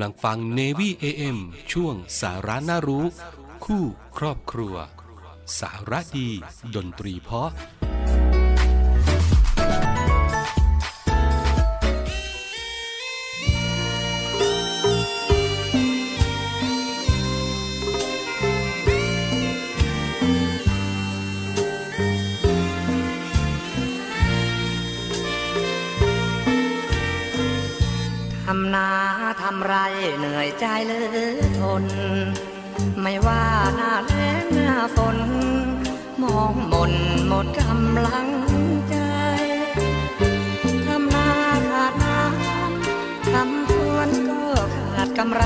ำลังฟัง Navy AM ช่วงสาระน่ารู้ คู่ครอบครัว สาระดี ดนตรีเพาะ ทำนา ไรเหนื่อยใจเหลือทน ไม่ว่าหน้าแล้งหน้าฝน มองมนหมดกำลังใจทำนาขาดน้ำทำสวนก็ขาดกำไร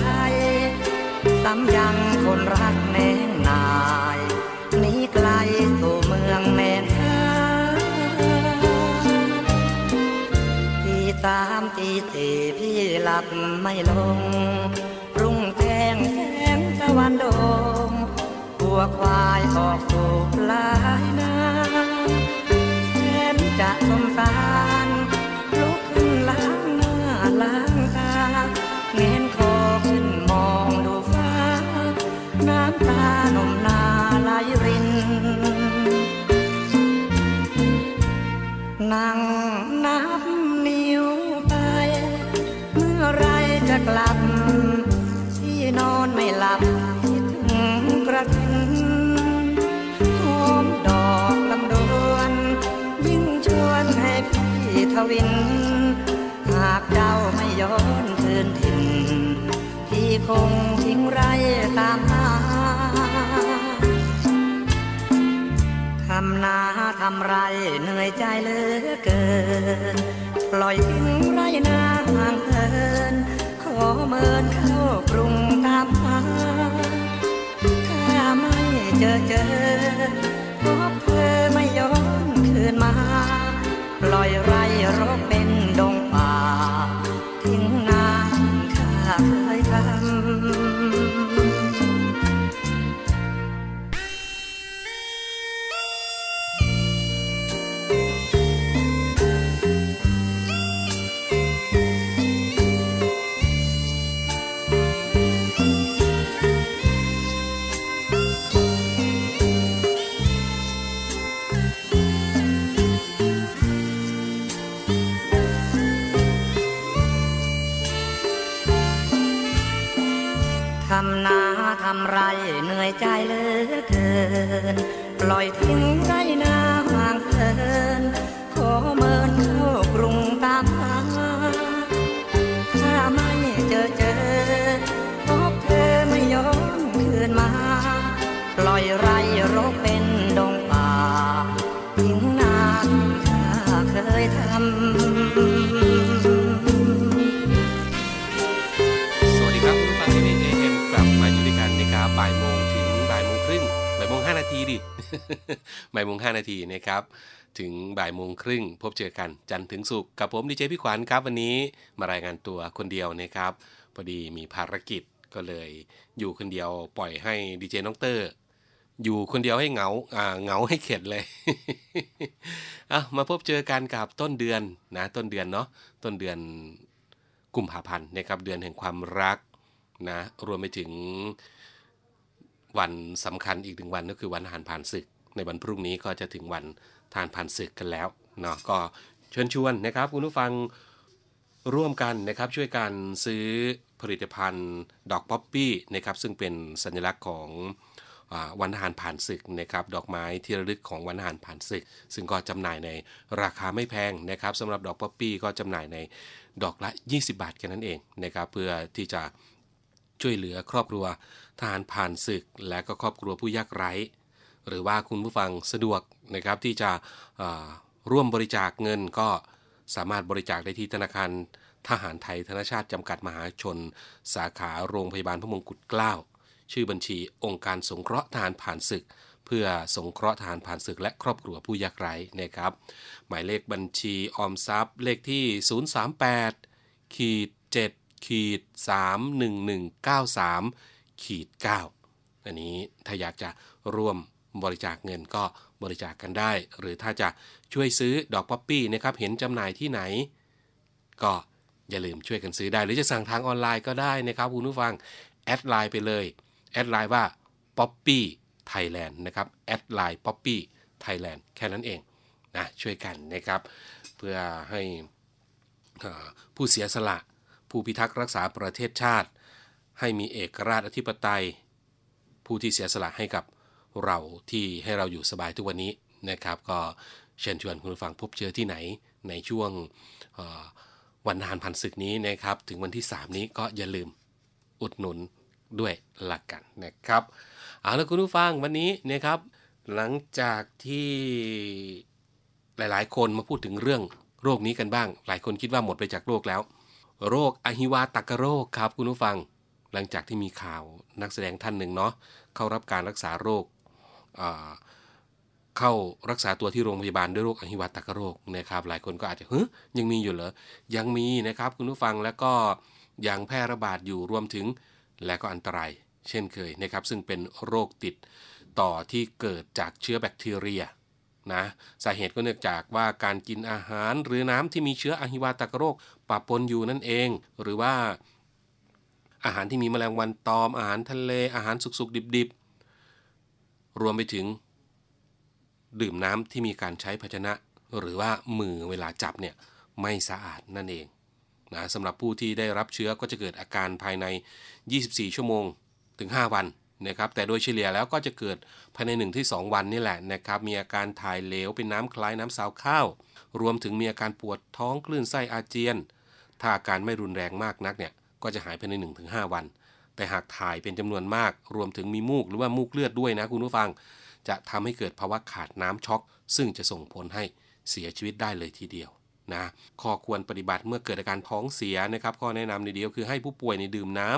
ซ้ำยังคนรัก สี่พี่หลับไม่ลง รุ่งแจ้งแสงตะวันโดงบัวควายออกสู่ปลายนาแสนจะสงสารลุกขึ้นล้างหน้าล้างตาเงนคอขึ้นมองดูฟ้า น้ำตาหนุ่มนาไหลรินนั่ง กลับ ที่นอนไม่หลับคิดถึงกระทินหอมดอกลำดวน ยิ่งชวนให้พี่ทวิน หากเจ้าไม่ย้อนคืนถิ่นพี่คงทิ้งไรตามหาทำนาทำไรเหนื่อยใจเหลือเกิน ปล่อยทิ้งไรนาห่างเหิน อเมินเข้ากรุงตามหาถ้าไม่เจอเจอพบเธอไม่ย้อนคืนมา ปล่อยไรรกเป็น บ่ายโมงห้านาทีนะครับ ถึงบ่ายโมงครึ่งพบเจอกันจันทร์ถึงศุกร์กับผมดีเจพี่ขวัญครับ วันนี้มารายงานตัวคนเดียวนะครับ พอดีมีภารกิจก็เลยอยู่คนเดียวปล่อยให้ดีเจน้องเตอร์อยู่คนเดียวให้เหงาอ่าเหงาให้เข็ดเลยอะมาพบเจอกันกับต้นเดือนนะต้นเดือนเนาะต้นเดือนกุมภาพันธ์นะครับเดือนแห่งความรักนะรวมไปถึงวันสำคัญอีกหนึ่งวันก็คือวันทหารผ่านศึก ในวันพรุ่งนี้ก็จะถึงวันทหารผ่านศึกกันแล้วเนาะก็เชิญชวนนะครับคุณผู้ฟังร่วมกันนะครับช่วยกันซื้อผลิตภัณฑ์ดอกป๊อปปี้นะครับซึ่งเป็นสัญลักษณ์ของอวันทหารผ่านศึกนะครับดอกไม้ที่ระลึกของวันทหารผ่านศึก ซึ่งก็จำหน่ายในราคาไม่แพงนะครับสำหรับดอกป๊อปปี้ก็จำหน่ายในดอกละ 20 บาทแค่นั้นเองนะครับเพื่อที่จะช่วยเหลือครอบครัวทหารผ่านศึก และก็ครอบครัวผู้ยากไร้ หรือว่าคุณผู้ฟังสะดวกนะครับที่จะร่วมบริจาคเงินก็สามารถบริจาคได้ที่ธนาคารทหารไทยธนชาติจำกัดมหาชน สาขาโรงพยาบาลพระมงกุฎเกล้า ชื่อบัญชีองค์การสงเคราะห์ทหารผ่านศึก เพื่อสงเคราะห์ทหารผ่านศึกและครอบครัวผู้ยากไร้นะครับ หมายเลขบัญชีออมทรัพย์ เลขที่ 038ขีด7ขีด31193ขีด9อันนี้ถ้าอยากจะร่วม บริจาคเงินก็บริจาคกันได้ หรือถ้าจะช่วยซื้อดอกป๊อปปี้นะครับเห็นจำหน่ายที่ไหน ก็อย่าลืมช่วยกันซื้อได้ หรือจะสั่งทางออนไลน์ก็ได้นะครับคุณผู้ฟังแอดไลน์ไปเลยแอดไลน์ว่า Poppy Thailand นะครับแอดไลน์ Poppy Thailand แค่นั้นเองนะช่วยกันนะครับ เพื่อให้ผู้เสียสละ ผู้พิทักษ์รักษาประเทศชาติ ให้มีเอกราชอธิปไตย ผู้ที่เสียสละให้กับ เราที่ให้เราอยู่สบายทุกวันนี้นะครับ ก็เชิญชวนคุณผู้ฟังพบเจอที่ไหนในช่วงวันนานพันศึกนี้นะครับ ถึงวันที่ 3 นี้ก็อย่าลืมอุดหนุนด้วยละกันนะครับเอาละคุณผู้ฟังวันนี้นะครับ หลังจากที่หลายๆ คนมาพูดถึงเรื่องโรคนี้กันบ้าง หลายคนคิดว่าหมดไปจากโรคแล้ว โรคอหิวาตกโรคครับคุณผู้ฟัง หลังจากที่มีข่าวนักแสดงท่านหนึ่งเนาะเข้ารับการรักษาโรค เข้ารักษาตัวที่โรงพยาบาลด้วยโรคอหิวาตกโรคนะครับ หลายคนก็อาจจะเฮ้ยยังมีอยู่เหรอ ยังมีนะครับคุณผู้ฟังแล้วก็ยังแพร่ระบาดอยู่รวมถึงและก็อันตราย เช่นเคยนะครับ ซึ่งเป็นโรคติดต่อที่เกิดจากเชื้อแบคทีเรียนะสาเหตุก็เนื่องจากว่าการกินอาหารหรือน้ำที่มีเชื้ออหิวาตกโรคปะปนอยู่นั่นเอง หรือว่าอาหารที่มีแมลงวันตอมอาหารทะเลอาหารสุกๆดิบๆ รวมไปถึง ดื่มน้ำที่มีการใช้ภาชนะ หรือว่ามือเวลาจับเนี่ยไม่สะอาดนั่นเองนะสำหรับผู้ที่ได้รับเชื้อก็จะเกิดอาการภายใน 24 ชั่วโมงถึง 5 วันนะครับแต่โดยเฉลี่ยแล้วก็จะเกิดภายใน 1 ที่ 2 วันนี่แหละนะครับมีอาการถ่ายเหลวเป็นน้ำคล้ายน้ำสาวข้าว รวมถึงมีอาการปวดท้องคลื่นไส้อาเจียน ถ้าอาการไม่รุนแรงมากนักเนี่ยก็จะหายภายใน 1-5 วัน แต่หากถ่ายเป็นจำนวนมาก รวมถึงมีมูกหรือว่ามูกเลือดด้วยนะคุณผู้ฟัง จะทำให้เกิดภาวะขาดน้ำช็อก ซึ่งจะส่งผลให้เสียชีวิตได้เลยทีเดียวนะข้อควรปฏิบัติเมื่อเกิดอาการท้องเสียนะครับข้อแนะนำในเดียวคือให้ผู้ป่วยในดื่มน้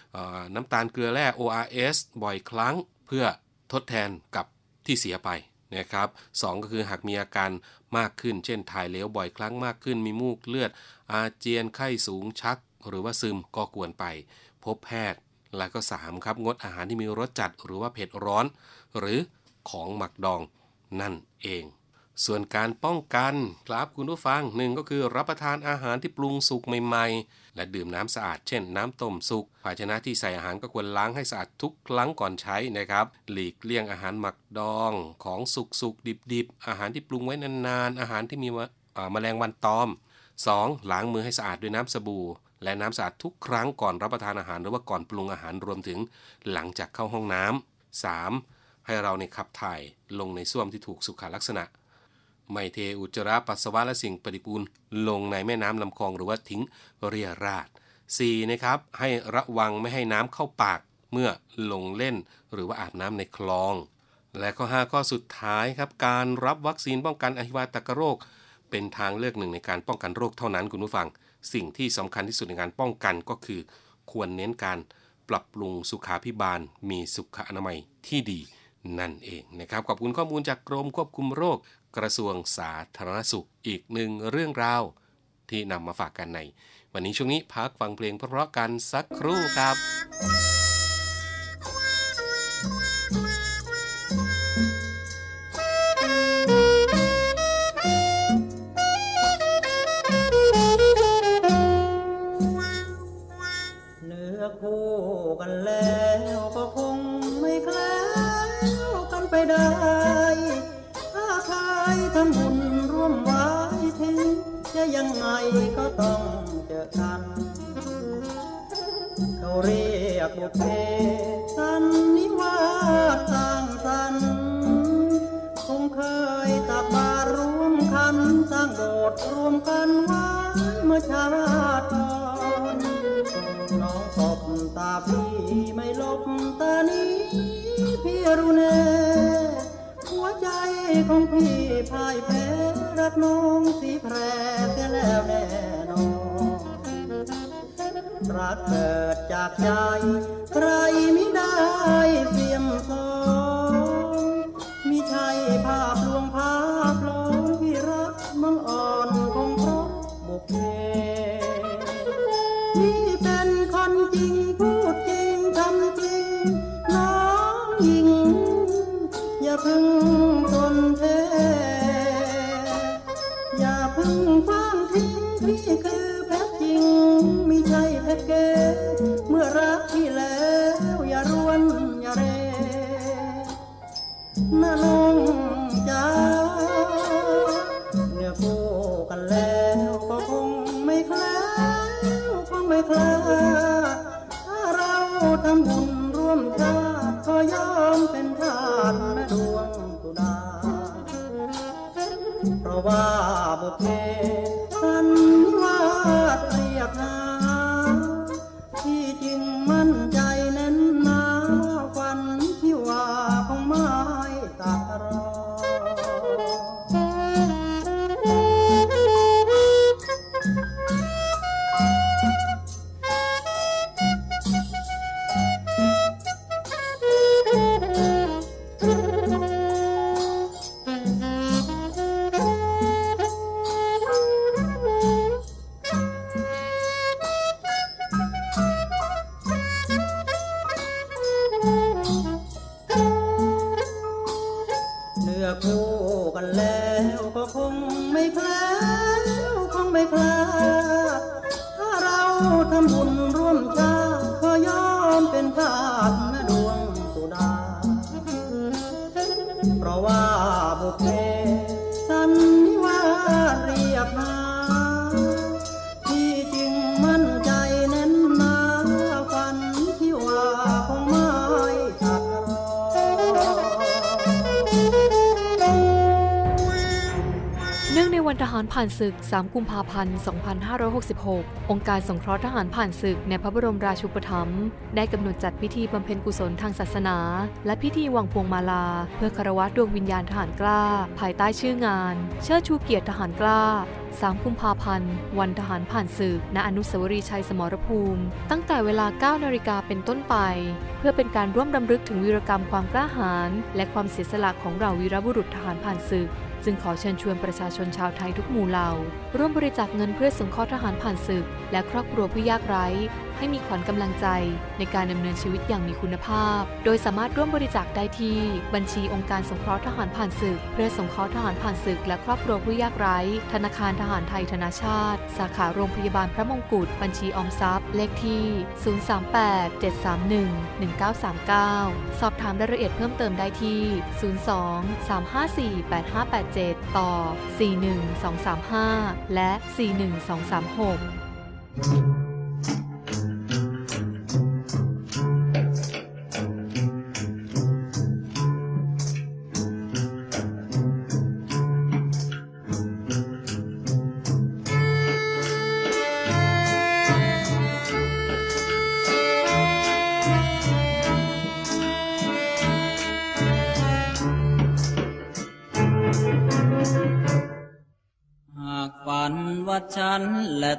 ำน้ำตาลเกลือแร่ ORS บ่อยครั้งเพื่อทดแทนกับที่เสียไปนะครับสก็คือหากมีอาการมากขึ้น เช่นถ่ายเหลวบ่อยครั้งมากขึ้น มีมูกเลือด อาเจียนไข้สูงชัก หรือว่าซึมก็ควรไป พบแพทย์ และก็ 3 ครับ งดอาหารที่มีรสจัดหรือว่าเผ็ดร้อน หรือของหมักดองนั่นเอง ส่วนการป้องกันครับคุณผู้ฟังหนึ่งก็คือรับประทานอาหารที่ปรุงสุกใหม่ ๆ และดื่มน้ำสะอาดเช่น น้ำต้มสุกภาชนะที่ใส่อาหารก็ควรล้างให้สะอาดทุกครั้งก่อนใช้นะครับ หลีกเลี่ยงอาหารหมักดองของสุกๆดิบๆอาหารที่ปรุงไว้นานๆอาหารที่มีแมลงวันตอม 2. ล้างมือให้สะอาดด้วยน้ำสบู่ และน้ำสะอาดทุกครั้งก่อนรับประทานอาหารหรือว่าก่อนปรุงอาหารรวมถึงหลังจากเข้าห้องน้ำ 3. ให้เราในขับถ่ายลงในส้วมที่ถูกสุขลักษณะ ไม่เทอุจจาระปัสสาวะและสิ่งปฏิกูลลงในแม่น้ำลำคลองหรือว่าทิ้งเรียราด 4. นะครับให้ระวังไม่ให้น้ำเข้าปากเมื่อลงเล่นหรือว่าอาบน้ำในคลอง และข้อ 5 ข้อสุดท้ายครับการรับวัคซีนป้องกันอหิวาตกโรค เป็นทางเลือกหนึ่งในการป้องกันโรคเท่านั้นคุณผู้ฟัง สิ่งที่สำคัญที่สุดในการป้องกันก็คือ ควรเน้นการปรับปรุงสุขาพิบาล มีสุขอนามัยที่ดีนั่นเองนะครับขอบคุณข้อมูลจากกรมควบคุมโรค กระทรวงสาธารณสุขอีกหนึ่งเรื่องราว ที่นำมาฝากกันใน วันนี้ช่วงนี้พักฟังเพลงเพราะๆกันสักครู่ครับ คู่กันแล้วก็คงไม่แคล้วกันไปได้ ถ้าใครทำบุญร่วมไว้ถึงจะยังไงก็ต้องเจอกัน เขาเรียกบุพเพสันนิวาสสร้างสรรค์คงเคยตักบาตรร่วมคันสร้างโบสถ์รวมกันไว้เมื่อชาติ ตบตาพี่ไม่ลบตานี้ พี่รู้แน่หัวใจของพี่พ่ายแพ้รักน้องสีแพรเสียแล้วแน่นอนรักเกิดจากใจ ใครไม่ได้เสียมสอ ผ่านศึก 3 กุมภาพันธ์ 2566 องค์การสงเคราะห์ทหารผ่านศึกในพระบรมราชูปถัมภ์ได้กำหนดจัดพิธีบำเพ็ญกุศลทางศาสนา และพิธีวางพวงมาลา เพื่อคารวะดวงวิญญาณทหารกล้า ภายใต้ชื่องาน เชิดชูเกียรติทหารกล้า 3 กุมภาพันธ์ วันทหารผ่านศึก ณ อนุสาวรีย์ชัยสมรภูมิ ตั้งแต่เวลา 9 นาฬิกาเป็นต้นไป เพื่อเป็นการร่วมรำลึกถึงวีรกรรมความกล้าหาญและความเสียสละของเหล่าวีรบุรุษทหารผ่านศึก จึงขอเชิญชวนประชาชนชาวไทยทุกหมู่เหล่า ร่วมบริจาคเงินเพื่อสงเคราะห์ทหารผ่านศึก และครอบครัวผู้ยากไร้ ให้มีขวัญกำลังใจ ในการดำเนินชีวิตอย่างมีคุณภาพ โดยสามารถร่วมบริจาคได้ที่ บัญชีองค์การสงเคราะห์ทหารผ่านศึก เพื่อสงเคราะห์ทหารผ่านศึก และครอบครัวผู้ยากไร้ ธนาคารทหารไทยธนาชาติ สาขาโรงพยาบาลพระมงกุฎบัญชีออมทรัพย์ เลขที่ 038-731-1939 สอบถามรายละเอียดเพิ่มเติมได้ที่ 02354858 7 ต่อ 41235 และ 41236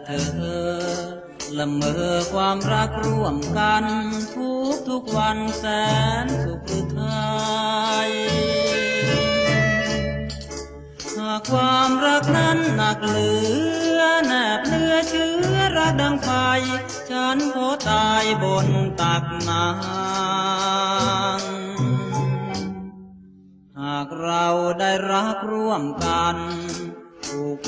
เธอ ละเมอความรักร่วมกัน ทุกทุกวันแสนสุขหรือไทยหากความรักนั้นหนักเหลือแนบเนื้อเชื้อรักดังไฟ ฉันขอตายบนตักน้ำหากเราได้รักร่วมกัน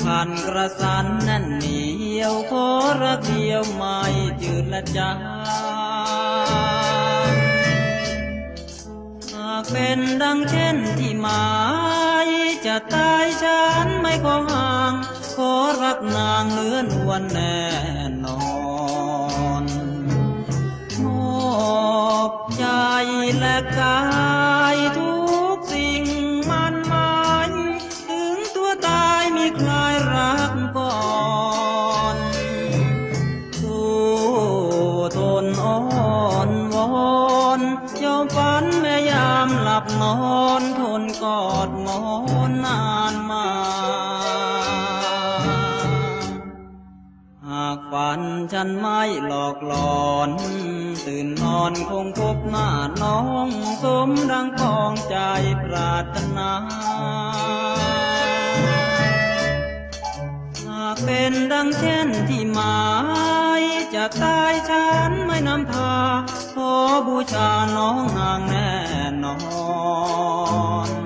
ผูกพันกระสันแน่นเหนียวขอรักเดียวไม่จืดละจางหากเป็นดังเช่นที่หมายจะตายฉันไม่ขอห่าง ขอรักนางเลือนวลแน่นอนมอบใจและกาย มหลับนอนทนกอดหมอนนานมา หากฝันฉันไม่หลอกหลอน ตื่นนอนคงพบหน้าน้องสมดังปองใจปรารถนาหากเป็นดังเช่นที่หมาย จะตายฉันไม่นำพาขอบูชาน้องนางแน่นอน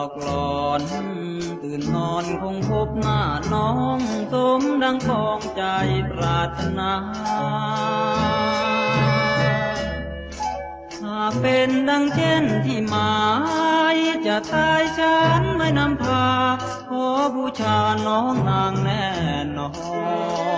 อกหลอน ตื่นนอนคงพบหน้าน้องสมดังปองใจปรารถนา หากเป็นดังเช่นที่หมายจะตายฉันไม่นำพา ขอบูชาน้องนางแน่นอน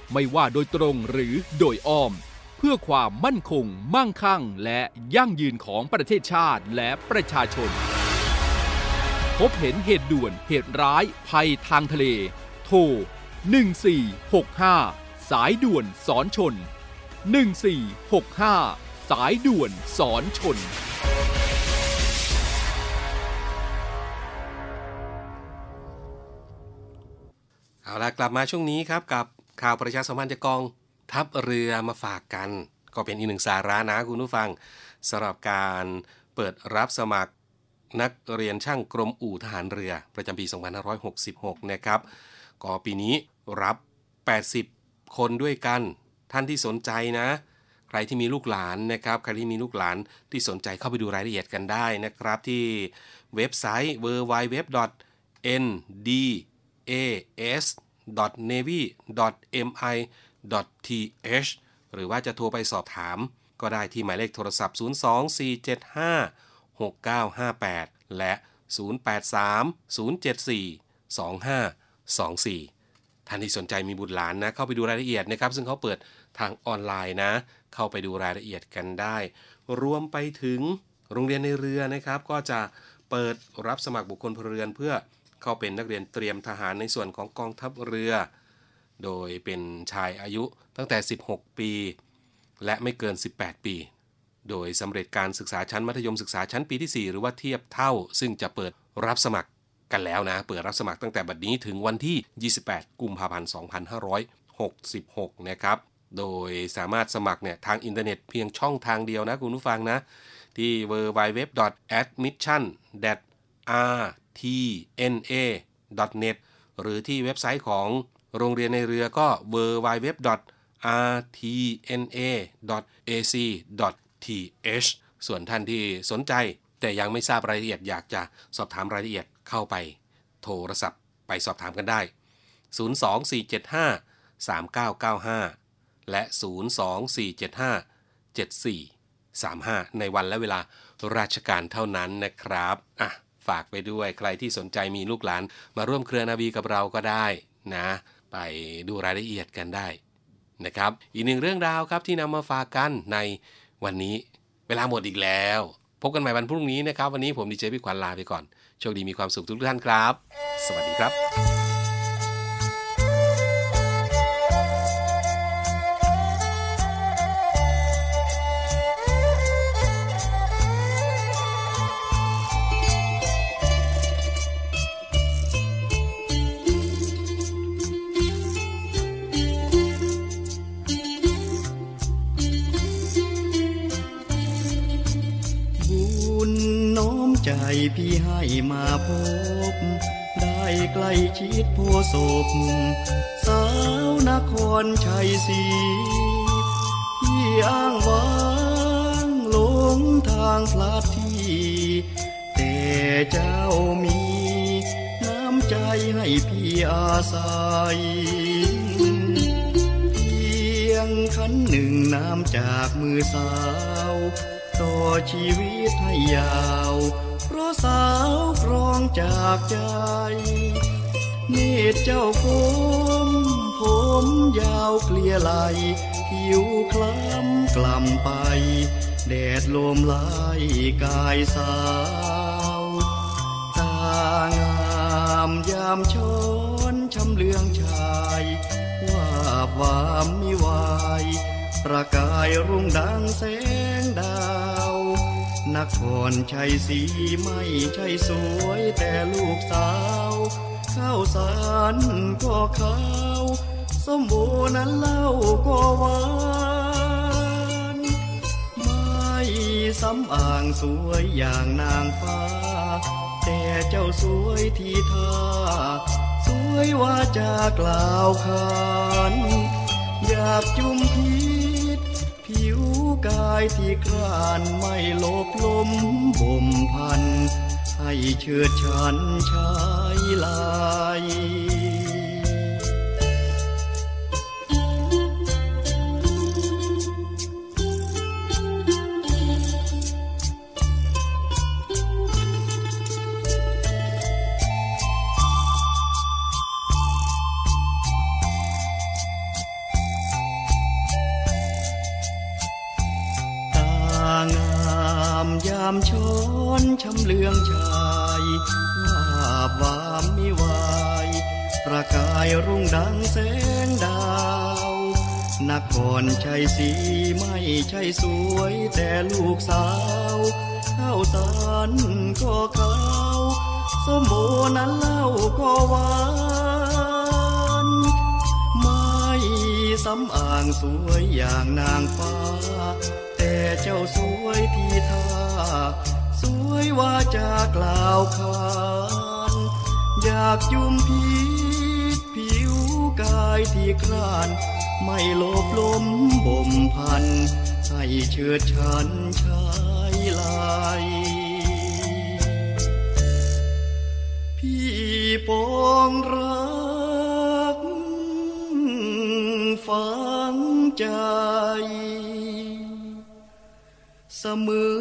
ไม่ว่าโดยตรงหรือโดยอ้อม เพื่อความมั่นคง มั่งคั่ง และยั่งยืนของประเทศชาติและประชาชน พบเห็นเหตุด่วนเหตุร้าย ภัยทางทะเล โทร 1465 สายด่วนสอนชน 1465 สายด่วนสอนชนเอาละกลับมาช่วงนี้ครับกับ ข่าวประชาสัมพันธ์จากกองทัพเรือมาฝากกัน ก็เป็นอีกหนึ่งสาระนะคุณผู้ฟังสำหรับการเปิดรับสมัครนักเรียนช่างกรมอู่ทหารเรือ ประจำปี 2566 นะครับ ก็ปีนี้รับ 80 คนด้วยกัน ท่านที่สนใจนะ ใครที่มีลูกหลานนะครับ ใครที่มีลูกหลานที่สนใจเข้าไปดูรายละเอียดกันได้นะครับ ที่เว็บไซต์ www.ndas www.ndas.navy.mi.th หรือว่าจะโทรไปสอบถาม ก็ได้ที่หมายเลขโทรศัพท์ 024756958 และ 0830742524 ท่านที่สนใจมีบุตรหลานนะ เข้าไปดูรายละเอียดนะครับ ซึ่งเขาเปิดทางออนไลน์นะ เข้าไปดูรายละเอียดกันได้ รวมไปถึงโรงเรียนในเรือนะครับ ก็จะเปิดรับสมัครบุคคลพลเรือนเพื่อ เข้าเป็นนักเรียนเตรียมทหารในส่วนของกองทัพเรือ โดยเป็นชายอายุตั้งแต่ 16 ปี และไม่เกิน 18 ปี โดยสำเร็จการศึกษาชั้นมัธยมศึกษาชั้นปีที่ 4 หรือว่าเทียบเท่า ซึ่งจะเปิดรับสมัครกันแล้วนะ เปิดรับสมัครตั้งแต่บัดนี้ถึงวันที่ 28 กุมภาพันธ์ 2566 นะครับ โดยสามารถสมัครเนี่ยทางอินเทอร์เน็ตเพียงช่องทางเดียวนะคุณผู้ฟังนะ ที่ w w w a d m i s s i o n r tna.net หรือที่เว็บไซต์ของโรงเรียนในเรือก็ www.rtna.ac.th ส่วนท่านที่สนใจแต่ยังไม่ทราบรายละเอียดอยากจะสอบถามรายละเอียดเข้าไป โทรศัพท์ไปสอบถามกันได้ 02475 3995 และ 02475 7435 ในวันและเวลาราชการเท่านั้นนะครับอะ ฝากไปด้วย ใครที่สนใจมีลูกหลาน มาร่วมเครือนาวีกับเราก็ได้นะ ไปดูรายละเอียดกันได้นะครับ อีกหนึ่งเรื่องราวครับที่นำมาฝากกันในวันนี้ เวลาหมดอีกแล้ว พบกันใหม่วันพรุ่งนี้นะครับ วันนี้ผมดีเจพี่ขวัญลาไปก่อน โชคดีมีความสุขทุกท่านครับ สวัสดีครับ ใจพี่ให้มาพบ ได้ใกล้ชิดโพศพ สาวนครชัยศรีพี่อ้างว้างหลงทางพลัดที่ แต่เจ้ามี น้ำใจให้พี่อาศัยเพียงขันหนึ่งน้ำจากมือสาวต่อชีวิตให้ยาว สาวครองจากใจเนตรเจ้าคมผมยาวเกลียไหลผิวคล้ำกล่ำไป แดดลมไล่กายสาวตางามยามช้อนชำเลืองชาย ว่าบวามมิวาย ประกายรุ่งดังแสงดาว นครชัยศรีไม่ใช่สวยแต่ลูกสาวข้าวสารก็ขาวสมบูรณ์นั้นเล่าก็หวานไม่สำอ่างสวยอย่างนางฟ้า แต่เจ้าสวยที่ท่า สวยว่าจากล่าวขานอยากจุมพิษผิว กายที่คลานไม่ลบลมบ่มพัน ให้เชิดชันชายลาย วยอย่างนางฟ้า แต่เจ้าสวยที่ท่า สวยว่าจากล่าวขานอยากจุมพิษผิวกายที่คลานไม่โลบล้มบ่มพัน ให้เชิดชันชายลาย พี่ปองรักฝัง ใจ เสมอ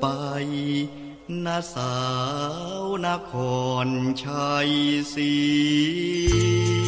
ไปนาสาวนครชัยศรี